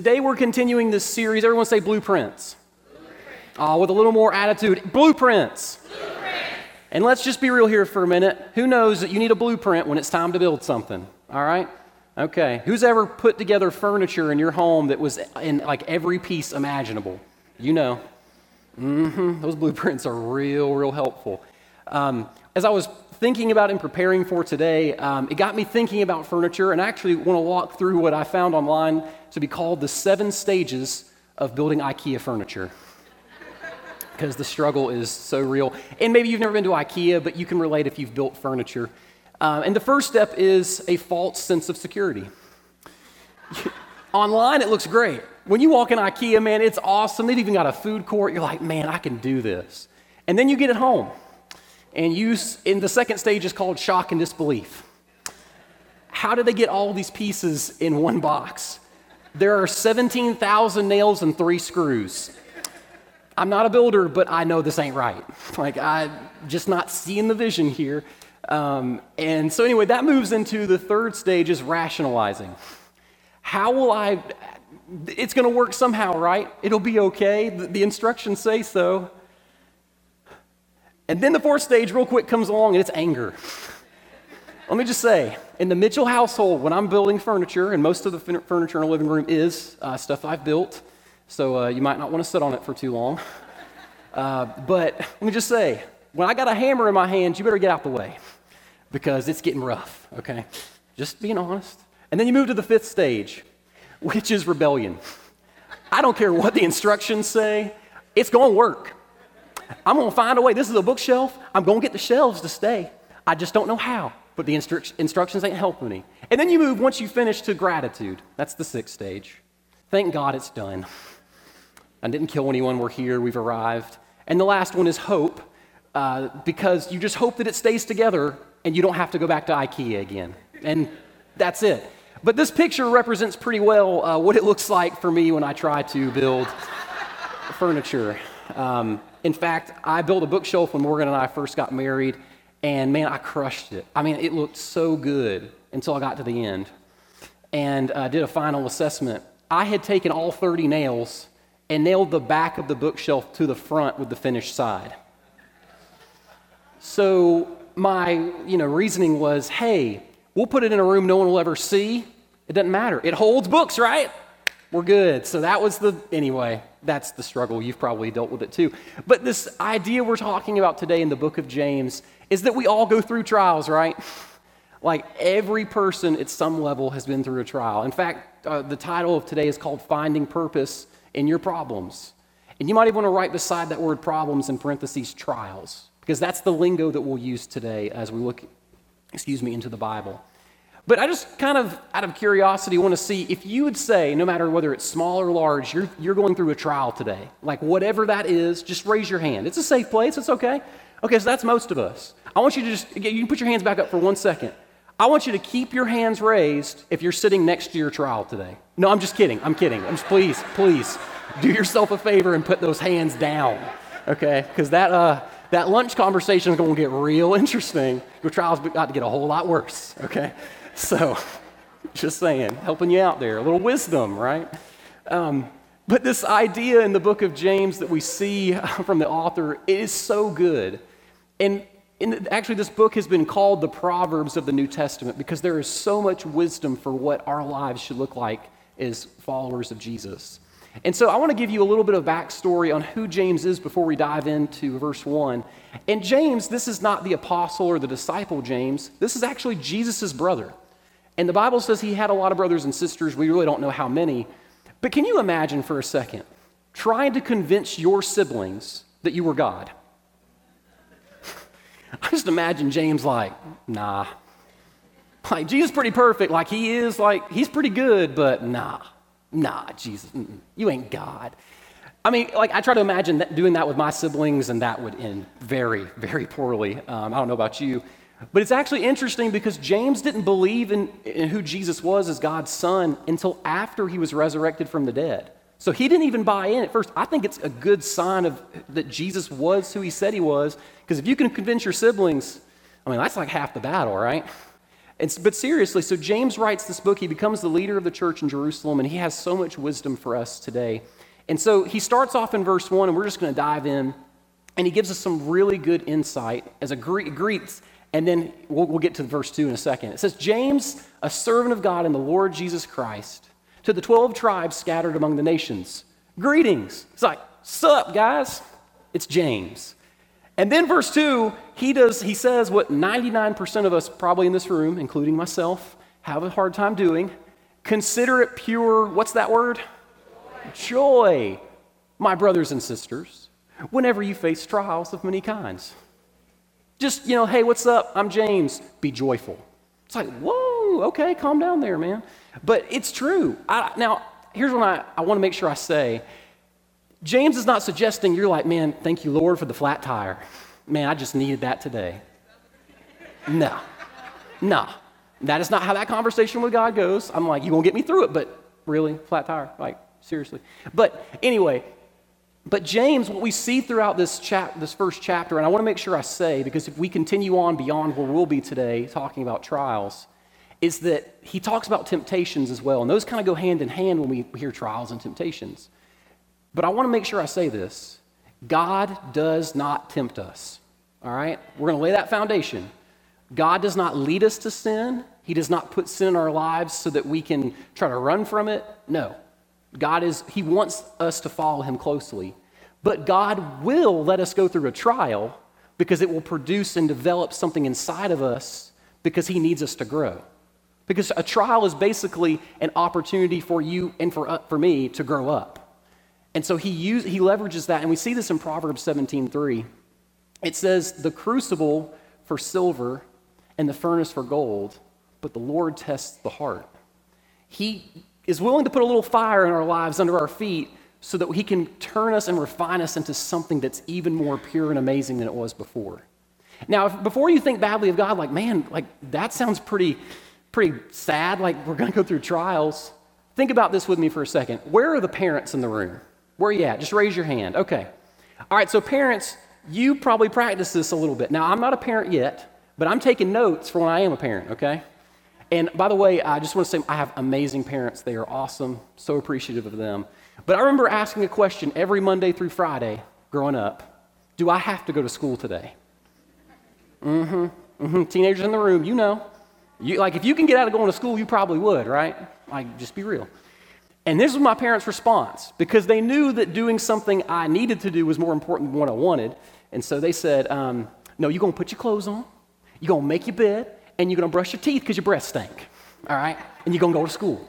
Today we're continuing this series. Everyone say blueprints. Uh, with a little more attitude. Blueprints. And let's just be real here for a minute. Who knows that you need a blueprint when it's time to build something? All right? Okay. Who's ever put together furniture in your home that was in like every piece imaginable? You know. Mm-hmm. Those blueprints are real, real helpful. Um, as I was thinking about and preparing for today, um, it got me thinking about furniture, and I actually want to walk through what I found online to be called the seven stages of building IKEA furniture. Because the struggle is so real. And maybe you've never been to IKEA, but you can relate if you've built furniture. Um, and the first step is a false sense of security. Online, it looks great. When you walk in IKEA, man, it's awesome. They've even got a food court. You're like, man, I can do this. And then you get it home and use in the second stage is called shock and disbelief. How did they get all these pieces in one box? There are 17,000 nails and three screws. I'm not a builder, but I know this ain't right. Like, I just not seeing the vision here. Um, and so, anyway, that moves into the third stage is rationalizing. How will I? It's going to work somehow, right? It'll be okay. The, the instructions say so. And then the fourth stage, real quick, comes along and it's anger. Let me just say, in the Mitchell household, when I'm building furniture, and most of the furniture in our living room is uh, stuff I've built, so uh, you might not want to sit on it for too long. Uh, but let me just say, when I got a hammer in my hands, you better get out the way because it's getting rough, okay? Just being honest. And then you move to the fifth stage, which is rebellion. I don't care what the instructions say, it's going to work. I'm going to find a way. This is a bookshelf. I'm going to get the shelves to stay. I just don't know how, but the instru- instructions ain't helping me. And then you move, once you finish, to gratitude. That's the sixth stage. Thank God it's done. I didn't kill anyone. We're here. We've arrived. And the last one is hope, uh, because you just hope that it stays together and you don't have to go back to IKEA again. And that's it. But this picture represents pretty well uh, what it looks like for me when I try to build furniture. Um, in fact, I built a bookshelf when Morgan and I first got married, and man, I crushed it. I mean, it looked so good until I got to the end and uh, did a final assessment. I had taken all 30 nails and nailed the back of the bookshelf to the front with the finished side. So my you know, reasoning was hey, we'll put it in a room no one will ever see. It doesn't matter. It holds books, right? We're good. So that was the, anyway, that's the struggle. You've probably dealt with it too. But this idea we're talking about today in the book of James is that we all go through trials, right? Like every person at some level has been through a trial. In fact, uh, the title of today is called Finding Purpose in Your Problems. And you might even want to write beside that word problems in parentheses trials, because that's the lingo that we'll use today as we look, excuse me, into the Bible. But I just kind of, out of curiosity, want to see if you would say, no matter whether it's small or large, you're, you're going through a trial today. Like whatever that is, just raise your hand. It's a safe place, it's okay. Okay, so that's most of us. I want you to just, you can put your hands back up for one second. I want you to keep your hands raised if you're sitting next to your trial today. No, I'm just kidding. I'm kidding. I'm just, please, please, do yourself a favor and put those hands down, okay? Because that, uh, that lunch conversation is going to get real interesting. Your trial's got to get a whole lot worse, okay? So, just saying, helping you out there, a little wisdom, right? Um, but this idea in the book of James that we see from the author it is so good. And actually, this book has been called the Proverbs of the New Testament because there is so much wisdom for what our lives should look like as followers of Jesus. And so I want to give you a little bit of backstory on who James is before we dive into verse 1. And James, this is not the apostle or the disciple James, this is actually Jesus' brother. And the Bible says he had a lot of brothers and sisters. We really don't know how many. But can you imagine for a second trying to convince your siblings that you were God? I just imagine James like, nah, Like, Jesus pretty perfect. Like, he is, like, he's pretty good, but nah, nah, Jesus, you ain't God. I mean, like, I try to imagine that doing that with my siblings, and that would end very, very poorly. Um, I don't know about you. But it's actually interesting because James didn't believe in, in who Jesus was as God's son until after he was resurrected from the dead. So he didn't even buy in at first. I think it's a good sign of that Jesus was who he said he was, because if you can convince your siblings, I mean, that's like half the battle, right? And, but seriously, so James writes this book. He becomes the leader of the church in Jerusalem, and he has so much wisdom for us today. And so he starts off in verse 1, and we're just going to dive in. And he gives us some really good insight as a Greek, greets, and then we'll, we'll get to verse 2 in a second. It says, James, a servant of God and the Lord Jesus Christ, to the 12 tribes scattered among the nations, greetings. It's like, sup, guys? It's James. And then verse 2, he does he says what 99% of us probably in this room, including myself, have a hard time doing. Consider it pure, what's that word? Joy, my brothers and sisters, whenever you face trials of many kinds. Just, you know, hey, what's up? I'm James. Be joyful. It's like, whoa, okay, calm down there, man. But it's true. I, now, here's what I, I want to make sure I say James is not suggesting you're like, man, thank you, Lord, for the flat tire. Man, I just needed that today. No, no. That is not how that conversation with God goes. I'm like, you won't get me through it, but really, flat tire? Like, seriously. But anyway, but James, what we see throughout this, chap- this first chapter, and I want to make sure I say, because if we continue on beyond where we'll be today, talking about trials, is that he talks about temptations as well. And those kind of go hand in hand when we hear trials and temptations. But I want to make sure I say this God does not tempt us. All right? We're going to lay that foundation. God does not lead us to sin. He does not put sin in our lives so that we can try to run from it. No. God is, He wants us to follow Him closely. But God will let us go through a trial because it will produce and develop something inside of us because He needs us to grow. Because a trial is basically an opportunity for you and for, uh, for me to grow up. And so he, use, he leverages that, and we see this in Proverbs 17:3. It says, The crucible for silver and the furnace for gold, but the Lord tests the heart. He is willing to put a little fire in our lives under our feet so that he can turn us and refine us into something that's even more pure and amazing than it was before. Now, if, before you think badly of God, like, man, like that sounds pretty, pretty sad, like we're to go through trials. Think about this with me for a second. Where are the parents in the room? Where are you at? Just raise your hand. Okay. All right, so parents, you probably practice this a little bit. Now, I'm not a parent yet, but I'm taking notes for when I am a parent, okay? And by the way, I just want to say I have amazing parents. They are awesome, so appreciative of them. But I remember asking a question every Monday through Friday growing up Do I have to go to school today? Mm hmm. Mm hmm. Teenagers in the room, you know. You, like, if you can get out of going to school, you probably would, right? Like, just be real. And this was my parents' response because they knew that doing something I needed to do was more important than what I wanted. And so they said, um, No, you're going to put your clothes on, you're going to make your bed, and you're going to brush your teeth because your breath stink. All right? And you're going to go to school.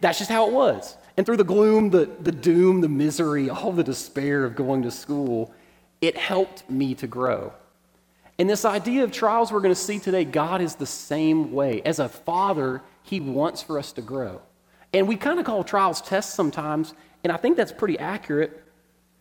That's just how it was. And through the gloom, the, the doom, the misery, all the despair of going to school, it helped me to grow. And this idea of trials we're going to see today, God is the same way. As a father, he wants for us to grow. And we kind of call trials tests sometimes, and I think that's pretty accurate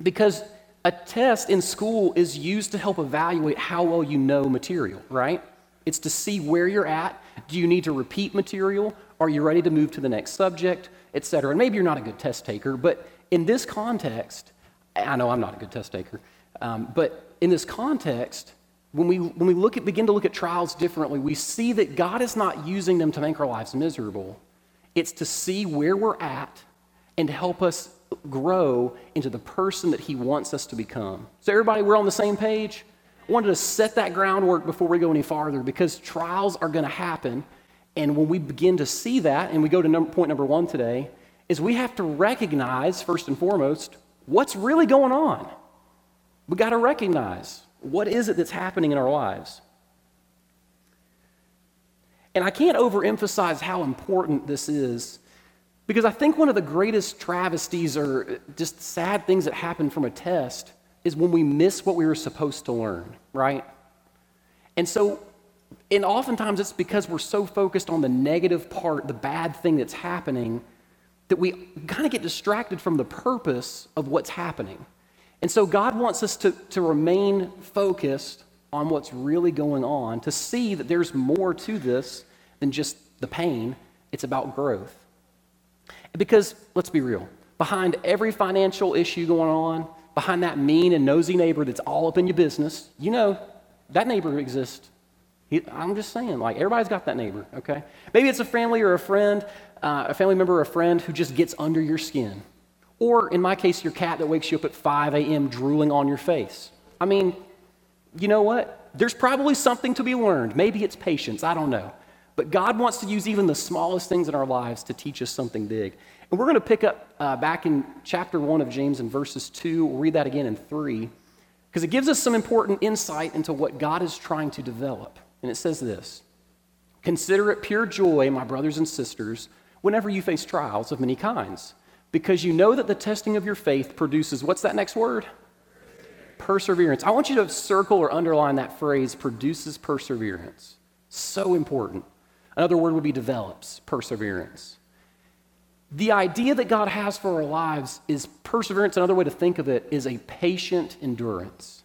because a test in school is used to help evaluate how well you know material, right? It's to see where you're at. Do you need to repeat material? Are you ready to move to the next subject, et cetera? And maybe you're not a good test taker, but in this context, I know I'm not a good test taker, um, but in this context, when we, when we look at, begin to look at trials differently, we see that God is not using them to make our lives miserable. It's to see where we're at and to help us grow into the person that He wants us to become. So, everybody, we're on the same page? Wanted to set that groundwork before we go any farther because trials are going to happen. And when we begin to see that, and we go to number, point number one today, is we have to recognize, first and foremost, what's really going on. We got to recognize what is it that's happening in our lives. And I can't overemphasize how important this is because I think one of the greatest travesties or just sad things that happen from a test is when we miss what we were supposed to learn, right? And so And oftentimes it's because we're so focused on the negative part, the bad thing that's happening, that we kind of get distracted from the purpose of what's happening. And so God wants us to, to remain focused on what's really going on, to see that there's more to this than just the pain. It's about growth. Because, let's be real, behind every financial issue going on, behind that mean and nosy neighbor that's all up in your business, you know, that neighbor exists. I'm just saying, like, everybody's got that neighbor, okay? Maybe it's a family or a friend, uh, a family member or a friend who just gets under your skin. Or, in my case, your cat that wakes you up at 5 a.m. drooling on your face. I mean, you know what? There's probably something to be learned. Maybe it's patience, I don't know. But God wants to use even the smallest things in our lives to teach us something big. And we're going to pick up uh, back in chapter 1 of James in verses 2. We'll read that again in 3, because it gives us some important insight into what God is trying to develop. And it says this Consider it pure joy, my brothers and sisters, whenever you face trials of many kinds, because you know that the testing of your faith produces what's that next word? Perseverance. I want you to circle or underline that phrase produces perseverance. So important. Another word would be develops perseverance. The idea that God has for our lives is perseverance. Another way to think of it is a patient endurance.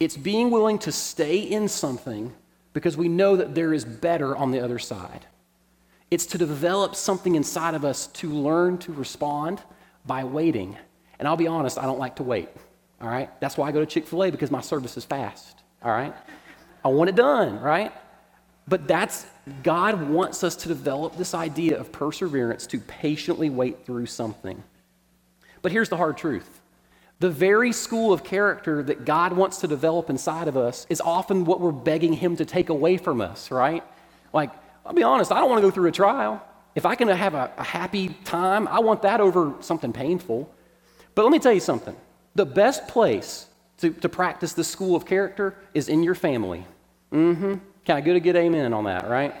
It's being willing to stay in something because we know that there is better on the other side. It's to develop something inside of us to learn to respond by waiting. And I'll be honest, I don't like to wait. All right? That's why I go to Chick fil A because my service is fast. All right? I want it done, right? But that's, God wants us to develop this idea of perseverance to patiently wait through something. But here's the hard truth the very school of character that God wants to develop inside of us is often what we're begging Him to take away from us, right? Like, I'll be honest, I don't want to go through a trial. If I can have a, a happy time, I want that over something painful. But let me tell you something the best place to, to practice the school of character is in your family. Mm hmm. Can I get a good amen on that, right?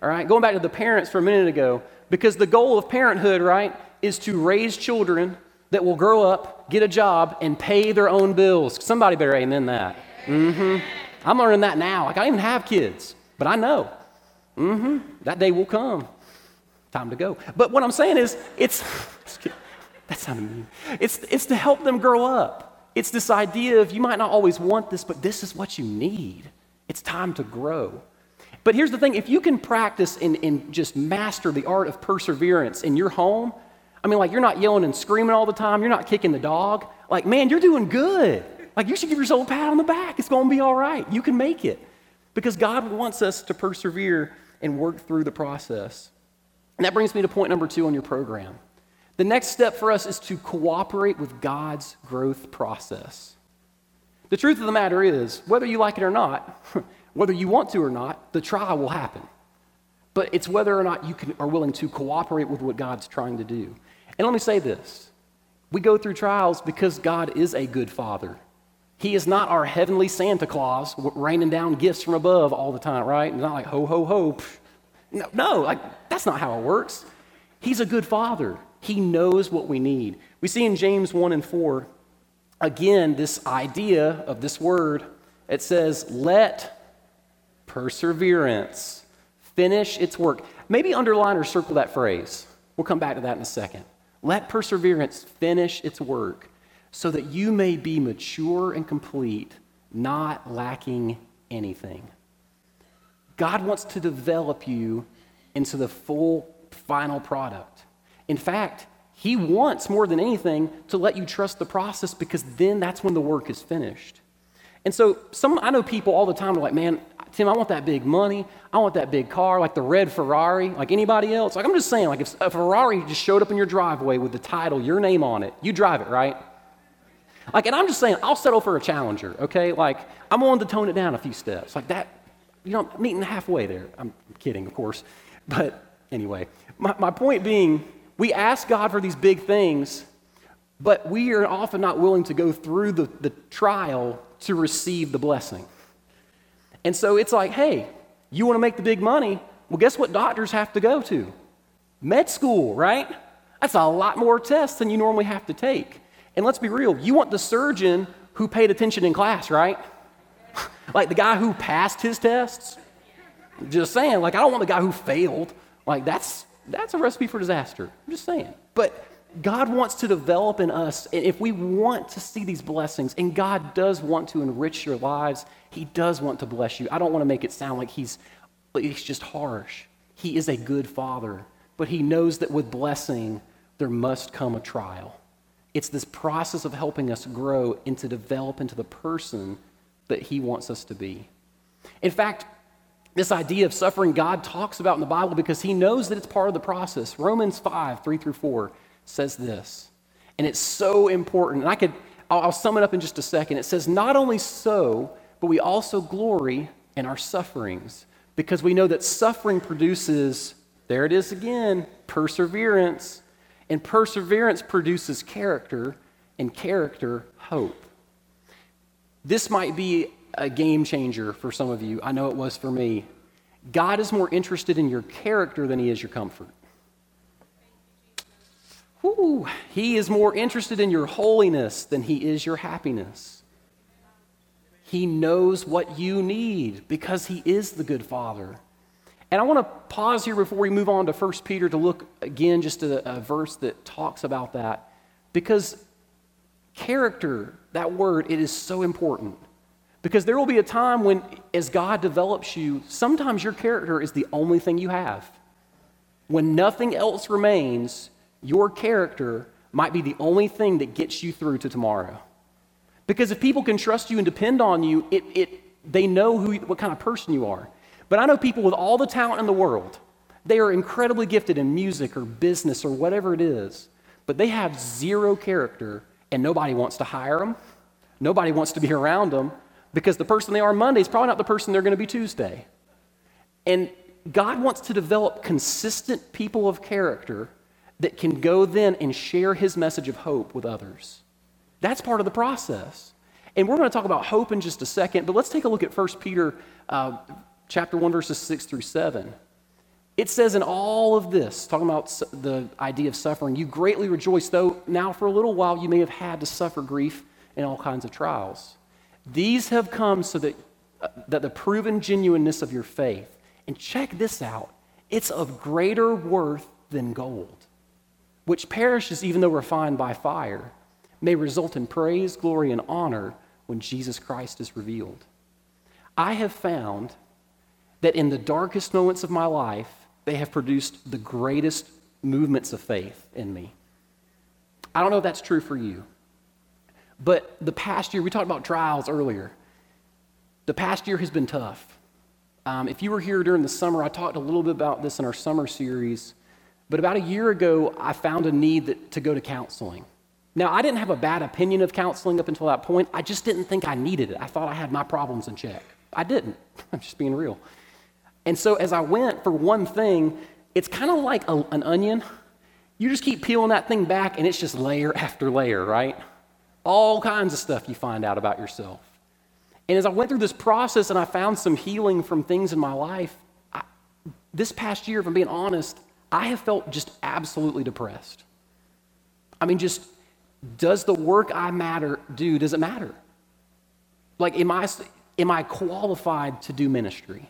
All right, going back to the parents for a minute ago, because the goal of parenthood, right, is to raise children that will grow up, get a job, and pay their own bills. Somebody better amen that. Mm-hmm. I'm learning that now. Like I don't even have kids, but I know. Mm-hmm. That day will come. Time to go. But what I'm saying is, it's that's not mean. It's it's to help them grow up. It's this idea of you might not always want this, but this is what you need. It's time to grow. But here's the thing if you can practice and, and just master the art of perseverance in your home, I mean, like, you're not yelling and screaming all the time. You're not kicking the dog. Like, man, you're doing good. Like, you should give yourself a pat on the back. It's going to be all right. You can make it. Because God wants us to persevere and work through the process. And that brings me to point number two on your program. The next step for us is to cooperate with God's growth process. The truth of the matter is, whether you like it or not, whether you want to or not, the trial will happen. But it's whether or not you can, are willing to cooperate with what God's trying to do. And let me say this we go through trials because God is a good father. He is not our heavenly Santa Claus raining down gifts from above all the time, right? It's not like ho, ho, ho. No, no, like that's not how it works. He's a good father. He knows what we need. We see in James 1 and 4, again, this idea of this word. It says, let perseverance finish its work. Maybe underline or circle that phrase. We'll come back to that in a second. Let perseverance finish its work so that you may be mature and complete, not lacking anything. God wants to develop you into the full final product. In fact, He wants more than anything to let you trust the process because then that's when the work is finished. And so, some I know people all the time are like, man, Tim, I want that big money. I want that big car, like the red Ferrari, like anybody else. Like I'm just saying, like if a Ferrari just showed up in your driveway with the title, your name on it, you drive it, right? Like, and I'm just saying, I'll settle for a Challenger, okay? Like, I'm willing to tone it down a few steps. Like that, you know, meeting halfway there. I'm kidding, of course. But anyway, my, my point being, we ask God for these big things, but we are often not willing to go through the, the trial to receive the blessing. And so it's like, hey, you want to make the big money? Well, guess what doctors have to go to? Med school, right? That's a lot more tests than you normally have to take. And let's be real, you want the surgeon who paid attention in class, right? like the guy who passed his tests? Just saying, like, I don't want the guy who failed. Like, that's, that's a recipe for disaster. I'm just saying. But God wants to develop in us, and if we want to see these blessings, and God does want to enrich your lives, He does want to bless you. I don't want to make it sound like He's, he's just harsh. He is a good Father, but He knows that with blessing, there must come a trial. It's this process of helping us grow and to develop into the person that He wants us to be. In fact, this idea of suffering God talks about in the Bible because he knows that it's part of the process. Romans 5, 3 through 4 says this. And it's so important. And I could, I'll, I'll sum it up in just a second. It says, Not only so, but we also glory in our sufferings because we know that suffering produces, there it is again, perseverance. And perseverance produces character, and character, hope. This might be a game changer for some of you. I know it was for me. God is more interested in your character than he is your comfort. He is more interested in your holiness than he is your happiness. He knows what you need because he is the good father. And I want to pause here before we move on to 1 Peter to look again just at a verse that talks about that. Because character, that word, it is so important. Because there will be a time when, as God develops you, sometimes your character is the only thing you have. When nothing else remains, your character might be the only thing that gets you through to tomorrow. Because if people can trust you and depend on you, it, it, they know who, what kind of person you are. But I know people with all the talent in the world. They are incredibly gifted in music or business or whatever it is, but they have zero character and nobody wants to hire them. Nobody wants to be around them because the person they are Monday is probably not the person they're going to be Tuesday. And God wants to develop consistent people of character that can go then and share his message of hope with others. That's part of the process. And we're going to talk about hope in just a second, but let's take a look at 1 Peter uh, chapter 1, verses 6 through 7. It says in all of this, talking about the idea of suffering, you greatly rejoice, though now for a little while you may have had to suffer grief in all kinds of trials. These have come so that, uh, that the proven genuineness of your faith, and check this out, it's of greater worth than gold, which perishes even though refined by fire, may result in praise, glory, and honor when Jesus Christ is revealed. I have found that in the darkest moments of my life, they have produced the greatest movements of faith in me. I don't know if that's true for you. But the past year, we talked about trials earlier. The past year has been tough. Um, if you were here during the summer, I talked a little bit about this in our summer series. But about a year ago, I found a need that, to go to counseling. Now, I didn't have a bad opinion of counseling up until that point. I just didn't think I needed it. I thought I had my problems in check. I didn't. I'm just being real. And so, as I went, for one thing, it's kind of like a, an onion. You just keep peeling that thing back, and it's just layer after layer, right? All kinds of stuff you find out about yourself. And as I went through this process and I found some healing from things in my life, I, this past year, if I'm being honest, I have felt just absolutely depressed. I mean, just does the work I matter do, does it matter? Like, am I, am I qualified to do ministry?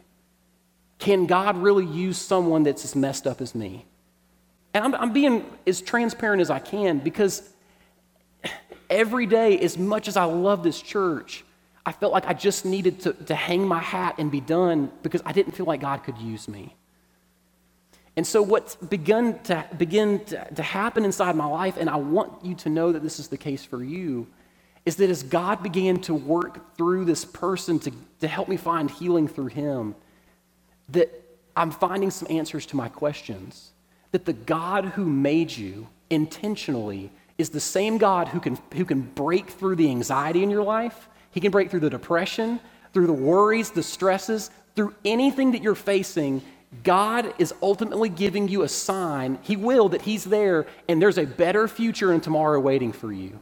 Can God really use someone that's as messed up as me? And I'm, I'm being as transparent as I can because every day, as much as I love this church, I felt like I just needed to, to hang my hat and be done because I didn't feel like God could use me. And so, what's begun to begin to, to happen inside my life, and I want you to know that this is the case for you, is that as God began to work through this person to, to help me find healing through him, that I'm finding some answers to my questions. That the God who made you intentionally is the same God who can, who can break through the anxiety in your life. He can break through the depression, through the worries, the stresses, through anything that you're facing. God is ultimately giving you a sign, He will, that He's there and there's a better future and tomorrow waiting for you.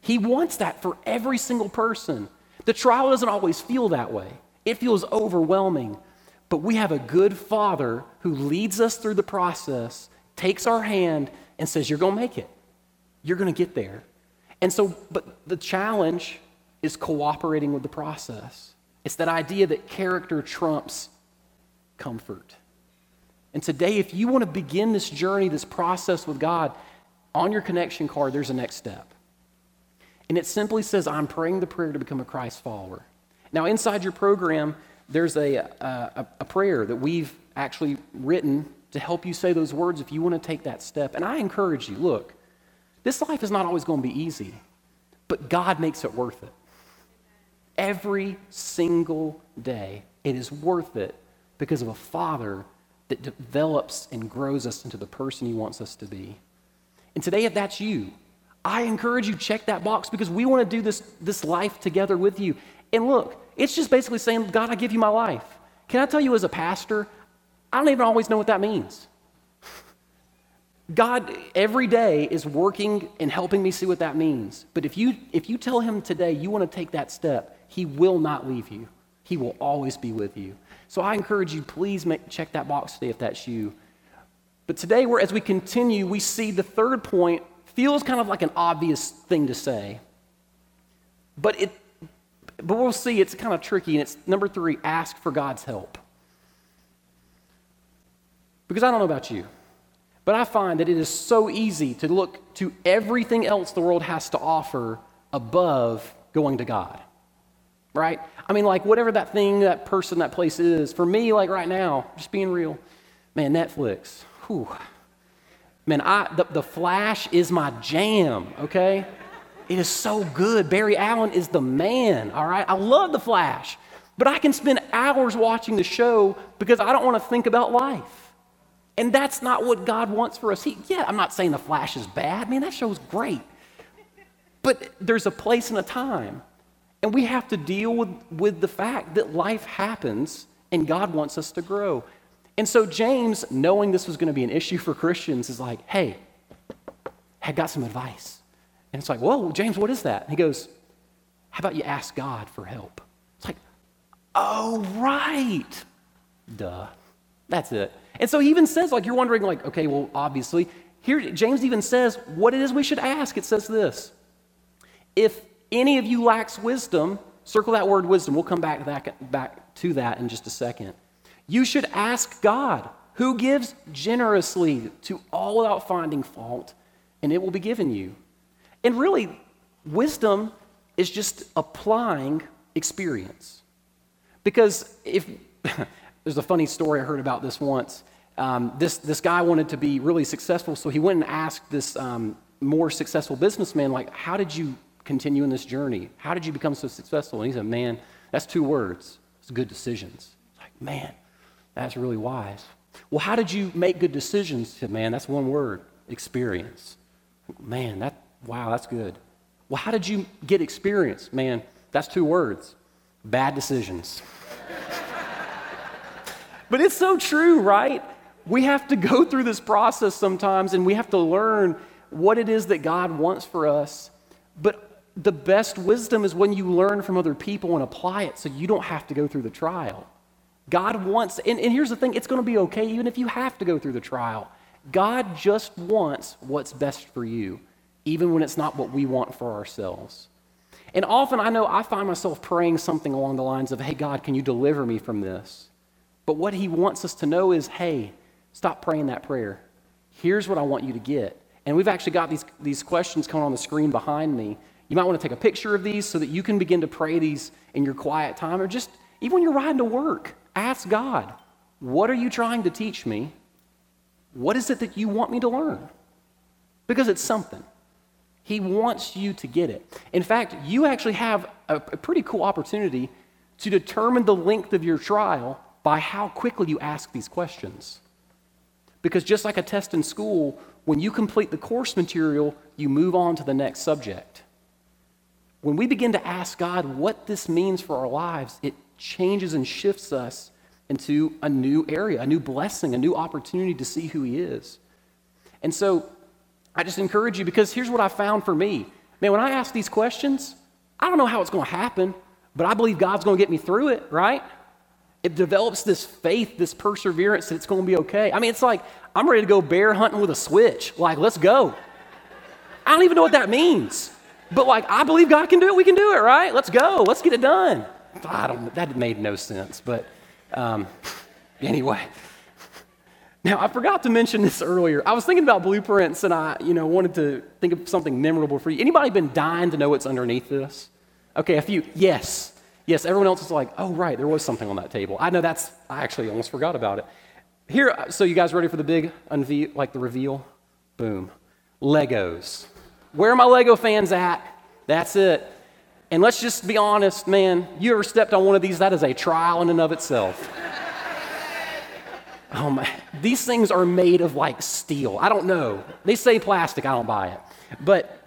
He wants that for every single person. The trial doesn't always feel that way, it feels overwhelming. But we have a good Father who leads us through the process, takes our hand, and says, You're going to make it. You're going to get there. And so, but the challenge is cooperating with the process. It's that idea that character trumps comfort. And today, if you want to begin this journey, this process with God, on your connection card, there's a next step. And it simply says, I'm praying the prayer to become a Christ follower. Now, inside your program, there's a, a, a, prayer that we've actually written to help you say those words if you want to take that step. And I encourage you look, this life is not always going to be easy, but God makes it worth it. Every single day, it is worth it because of a Father that develops and grows us into the person He wants us to be. And today, if that's you, I encourage you check that box because we want to do this, this life together with you. And look, it's just basically saying, God, I give you my life. Can I tell you as a pastor, I don't even always know what that means. God every day is working and helping me see what that means. But if you if you tell him today you want to take that step, he will not leave you. He will always be with you. So I encourage you, please make, check that box today if that's you. But today, we're, as we continue, we see the third point feels kind of like an obvious thing to say. But, it, but we'll see it's kind of tricky. And it's number three ask for God's help. Because I don't know about you, but I find that it is so easy to look to everything else the world has to offer above going to God. Right? I mean, like, whatever that thing, that person, that place is, for me, like right now, just being real, man, Netflix, whew, Man, I, the, the Flash is my jam, okay? It is so good. Barry Allen is the man, all right? I love The Flash, but I can spend hours watching the show because I don't want to think about life. And that's not what God wants for us. He, yeah, I'm not saying The Flash is bad. Man, that show's great. But there's a place and a time. And we have to deal with, with the fact that life happens and God wants us to grow. And so James, knowing this was going to be an issue for Christians, is like, hey, I got some advice. And it's like, whoa, James, what is that? And he goes, how about you ask God for help? It's like, oh, right. Duh. That's it. And so he even says, like, you're wondering, like, okay, well, obviously. Here, James even says what it is we should ask. It says this If any of you lacks wisdom, circle that word wisdom. We'll come back to that, back to that in just a second. You should ask God, who gives generously to all without finding fault, and it will be given you. And really, wisdom is just applying experience. Because if there's a funny story I heard about this once. Um, this, this guy wanted to be really successful, so he went and asked this um, more successful businessman, like, how did you continue in this journey? How did you become so successful? And he said, man, that's two words. It's good decisions. It's like, man, that's really wise. Well, how did you make good decisions? He said, man, that's one word experience. Man, that, wow, that's good. Well, how did you get experience? Man, that's two words bad decisions. but it's so true, right? We have to go through this process sometimes and we have to learn what it is that God wants for us. But the best wisdom is when you learn from other people and apply it so you don't have to go through the trial. God wants, and, and here's the thing it's going to be okay even if you have to go through the trial. God just wants what's best for you, even when it's not what we want for ourselves. And often I know I find myself praying something along the lines of, hey, God, can you deliver me from this? But what He wants us to know is, hey, stop praying that prayer. Here's what I want you to get. And we've actually got these, these questions coming on the screen behind me. You might want to take a picture of these so that you can begin to pray these in your quiet time or just even when you're riding to work. Ask God, what are you trying to teach me? What is it that you want me to learn? Because it's something. He wants you to get it. In fact, you actually have a, a, pretty cool opportunity to determine the length of your trial by how quickly you ask these questions. Because just like a test in school, when you complete the course material, you move on to the next subject. When we begin to ask God what this means for our lives, it changes and shifts us into a new area, a new blessing, a new opportunity to see who He is. And so I just encourage you because here's what I found for me. Man, when I ask these questions, I don't know how it's going to happen, but I believe God's going to get me through it, right? It develops this faith, this perseverance that it's going to be okay. I mean, it's like I'm ready to go bear hunting with a switch. Like, let's go. I don't even know what that means. But like, I believe God can do it. We can do it, right? Let's go. Let's get it done. I don't, that made no sense, but um, Anyway. Now, I forgot to mention this earlier. I was thinking about blueprints and I, you know, wanted to think of something memorable for you. Anybody been dying to know what's underneath this? Okay, a few. Yes. Yes, everyone else is like, oh, right, there was something on that table. I know that's, I actually almost forgot about it. Here, uh, so you guys ready for the big unveil, like the reveal? Boom. Legos. Where are my Lego fans at? That's it. And let's just be honest, man, you ever stepped on one of these? That is a trial in and of itself. oh my, these things are made of like steel. I don't know. They say plastic, I don't buy it. But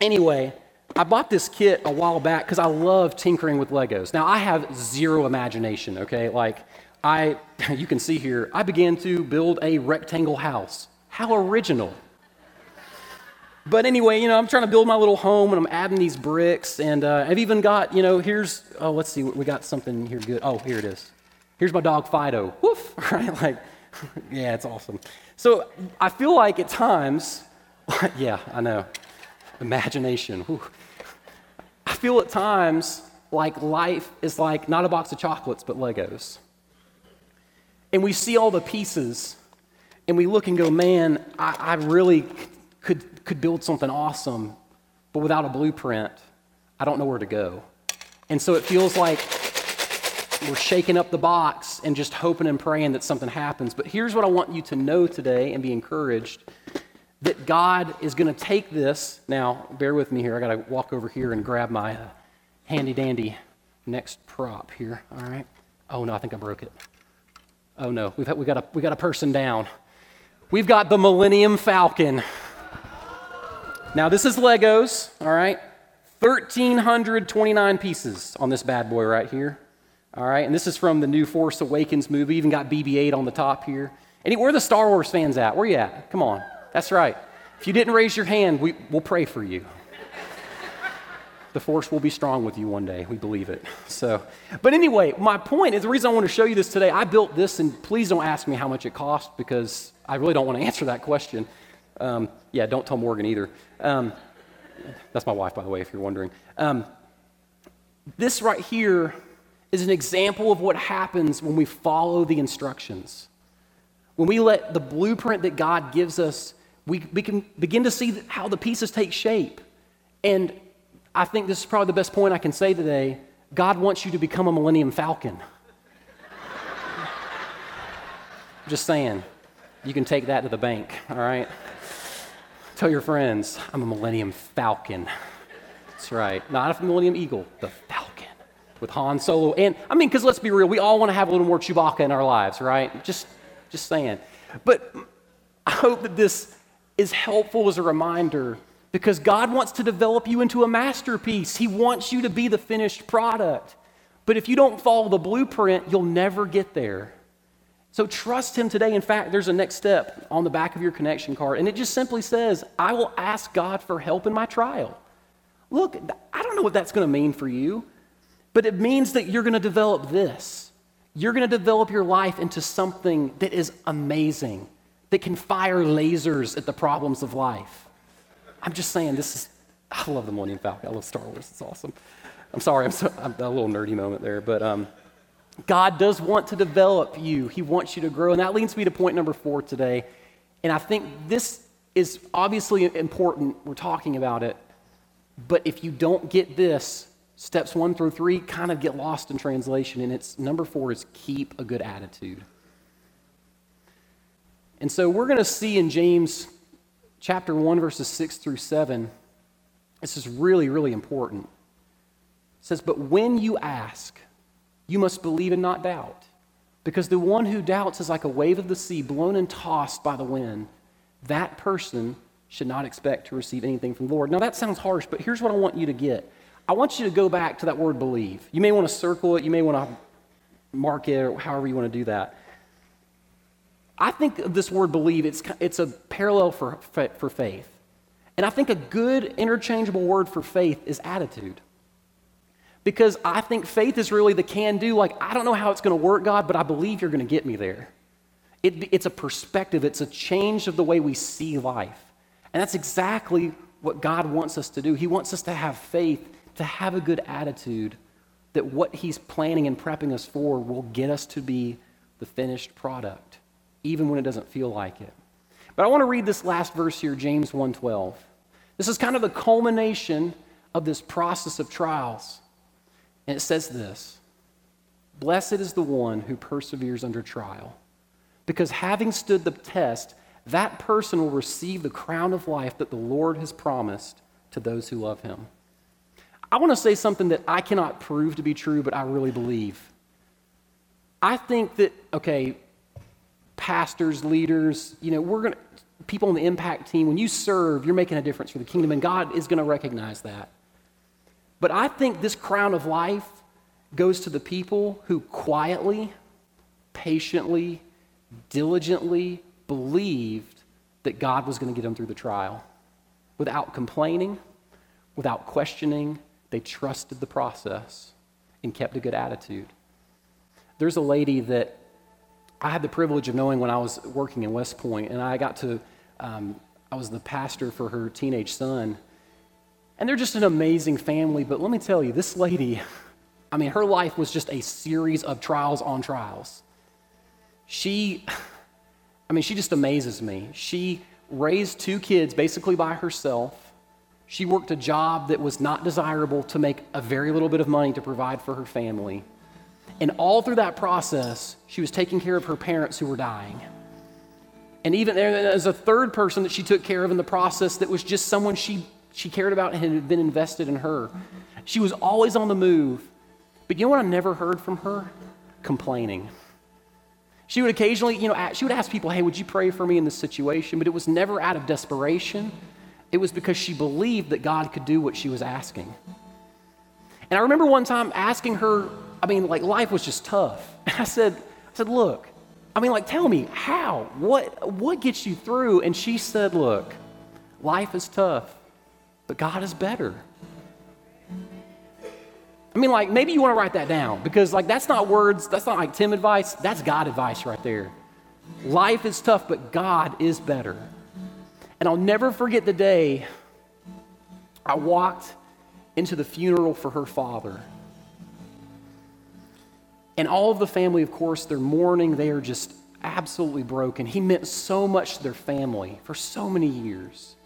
anyway, I bought this kit a while back because I love tinkering with Legos. Now, I have zero imagination, okay? Like, I, you can see here, I began to build a rectangle house. How original. But anyway, you know, I'm trying to build my little home and I'm adding these bricks. And uh, I've even got, you know, here's, oh, let's see, we got something here good. Oh, here it is. Here's my dog Fido. Woof, right? Like, yeah, it's awesome. So I feel like at times, yeah, I know, imagination. Whew. I feel at times like life is like not a box of chocolates, but Legos. And we see all the pieces and we look and go, man, I, I really could could build something awesome, but without a blueprint, I don't know where to go. And so it feels like we're shaking up the box and just hoping and praying that something happens. But here's what I want you to know today and be encouraged that God is going to take this. Now, bear with me here. I got to walk over here and grab my uh, handy dandy next prop here. All right. Oh, no, I think I broke it. Oh, no, we've, we, got a, we got a person down. We've got the Millennium Falcon. Now, this is Legos, all right? 1,329 pieces on this bad boy right here. All right, and this is from the new Force Awakens movie. Even got BB 8 on the top here. And where the Star Wars fans at? Where you at? Come on. That's right. If you didn't raise your hand, we, we'll pray for you. the Force will be strong with you one day. We believe it. So, but anyway, my point is the reason I want to show you this today. I built this, and please don't ask me how much it cost because I really don't want to answer that question. Um, yeah, don't tell Morgan either. Um, that's my wife, by the way, if you're wondering. Um, this right here is an example of what happens when we follow the instructions. When we let the blueprint that God gives us, we, we can begin to see how the pieces take shape. And I think this is probably the best point I can say today. God wants you to become a Millennium Falcon. Just saying. You can take that to the bank, all right? Tell your friends, I'm a Millennium Falcon. That's right. Not a Millennium Eagle, the Falcon with Han Solo. And I mean, because let's be real, we all want to have a little more Chewbacca in our lives, right? Just, just saying. But I hope that this is helpful as a reminder because God wants to develop you into a masterpiece. He wants you to be the finished product. But if you don't follow the blueprint, you'll never get there. So trust Him today. In fact, there's a next step on the back of your connection card, and it just simply says, I will ask God for help in my trial. Look, I don't know what that's going to mean for you, but it means that you're going to develop this. You're going to develop your life into something that is amazing, that can fire lasers at the problems of life. I'm just saying, this is, I love the Millennium Falcon. I love Star Wars. It's awesome. I'm sorry, I'm, so, I'm a little nerdy moment there, but um, God does want to develop you, He wants you to grow. And that leads me to point number four today. And I think this is obviously important. We're talking about it. But if you don't get this, steps one through three kind of get lost in translation. And it's number four is keep a good attitude. And so we're going to see in James chapter 1, verses 6 through 7, this is really, really important. It says, But when you ask, you must believe and not doubt. Because the one who doubts is like a wave of the sea blown and tossed by the wind. That person should not expect to receive anything from the Lord. Now, that sounds harsh, but here's what I want you to get. I want you to go back to that word believe. You may want to circle it, you may want to mark it, or however you want to do that. I think of this word believe, it's, it's a parallel for, for faith. And I think a good interchangeable word for faith is attitude because I think faith is really the can do. Like, I don't know how it's going to work, God, but I believe you're going to get me there. It, it's a perspective, it's a change of the way we see life. And that's exactly what God wants us to do. He wants us to have faith, to have a good attitude that what He's planning and prepping us for will get us to be the finished product, even when it doesn't feel like it. But I want to read this last verse here, James 1:12. This is kind of the culmination of this process of trials. And it says this Blessed is the one who perseveres under trial, because having stood the test, that person will receive the crown of life that the Lord has promised to those who love him. I want to say something that I cannot prove to be true, but I really believe. I think that, okay, pastors, leaders, you know, we're going to, people on the impact team, when you serve, you're making a difference for the kingdom, and God is going to recognize that. But I think this crown of life goes to the people who quietly, patiently, diligently believed that God was going to get them through the trial. Without complaining, without questioning, they trusted the process and kept a good attitude. There's a lady that I had the privilege of knowing when I was working in West Point, and I got to, um, I was the pastor for her teenage son. And they're just an amazing family, but let me tell you, this lady, I mean, her life was just a series of trials on trials. She, I mean, she just amazes me. She raised two kids basically by herself. She worked a job that was not desirable to make a very little bit of money to provide for her family. And all through that process, she was taking care of her parents who were dying. And even there was a third person that she took care of in the process that was just someone she, she cared about and had been invested in her. She was always on the move. But you know what I never heard from her? Complaining. She would occasionally, you know, she would ask people, hey, would you pray for me in this situation? But it was never out of desperation. It was because she believed that God could do what she was asking. And I remember one time asking her, I mean, like life was just tough. And I said, I said, look, I mean, like, tell me how, what, what gets you through? And she said, look, life is tough, but God is better. I mean, like, maybe you want to write that down because, like, that's not words, that's not like Tim advice, that's God advice right there. Life is tough, but God is better. And I'll never forget the day I walked into the funeral for her father. And all of the family, of course, they're mourning. They are just absolutely broken. He meant so much to their family for so many years.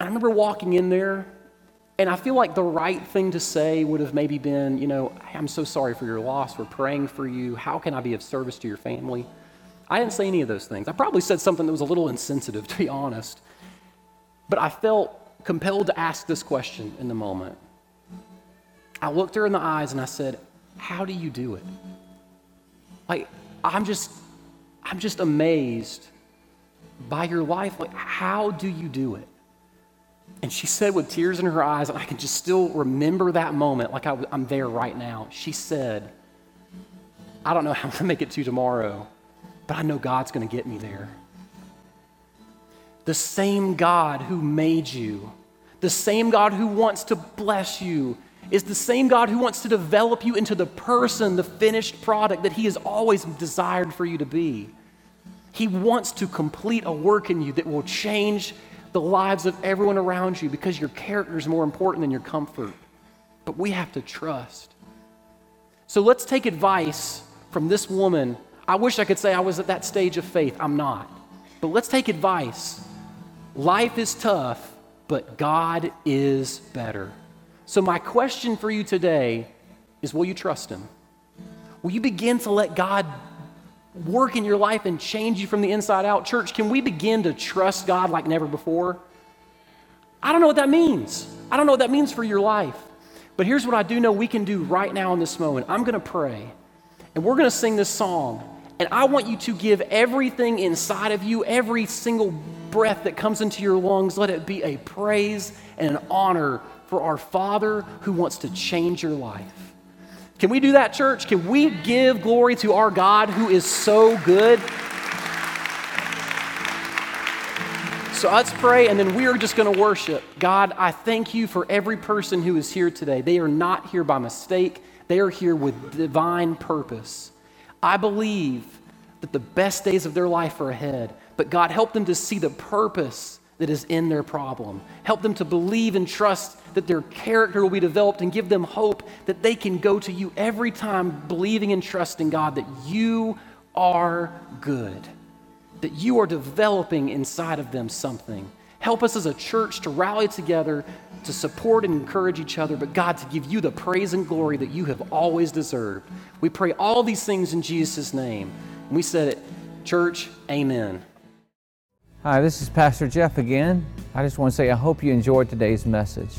I remember walking in there, and I feel like the right thing to say would have maybe been, you know, I'm so sorry for your loss. We're praying for you. How can I be of service to your family? I didn't say any of those things. I probably said something that was a little insensitive, to be honest. But I felt compelled to ask this question in the moment. I looked her in the eyes and I said, How do you do it? Like, I'm just, I'm just amazed by your life. Like, how do you do it? And she said with tears in her eyes, and I can just still remember that moment like I, am there right now. She said, I don't know how I'm going to make it to tomorrow, but I know God's going to get me there. The same God who made you, the same God who wants to bless you, is the same God who wants to develop you into the person, the finished product that He has always desired for you to be. He wants to complete a work in you that will change the lives of everyone around you because your character is more important than your comfort. But we have to trust. So let's take advice from this woman I wish I could say I was at that stage of faith. I'm not. But let's take advice. Life is tough, but God is better. So, my question for you today is will you trust Him? Will you begin to let God work in your life and change you from the inside out? Church, can we begin to trust God like never before? I don't know what that means. I don't know what that means for your life. But here's what I do know we can do right now in this moment. I'm going to pray, and we're going to sing this song. And I want you to give everything inside of you, every single breath that comes into your lungs, let it be a praise and an honor for our Father who wants to change your life. Can we do that, church? Can we give glory to our God who is so good? So let's pray, and then we are just going to worship. God, I thank you for every person who is here today. They are not here by mistake, they are here with divine purpose. I believe that the best days of their life are ahead, but God, help them to see the purpose that is in their problem. Help them to believe and trust that their character will be developed, and give them hope that they can go to you every time believing and trusting, God, that you are good, that you are developing inside of them something. Help us as a church to rally together to support and encourage each other, but God, to give you the praise and glory that you have always deserved. We pray all these things in Jesus' name. And we said it, church, amen. Hi, this is Pastor Jeff again. I just want to say I hope you enjoyed today's message.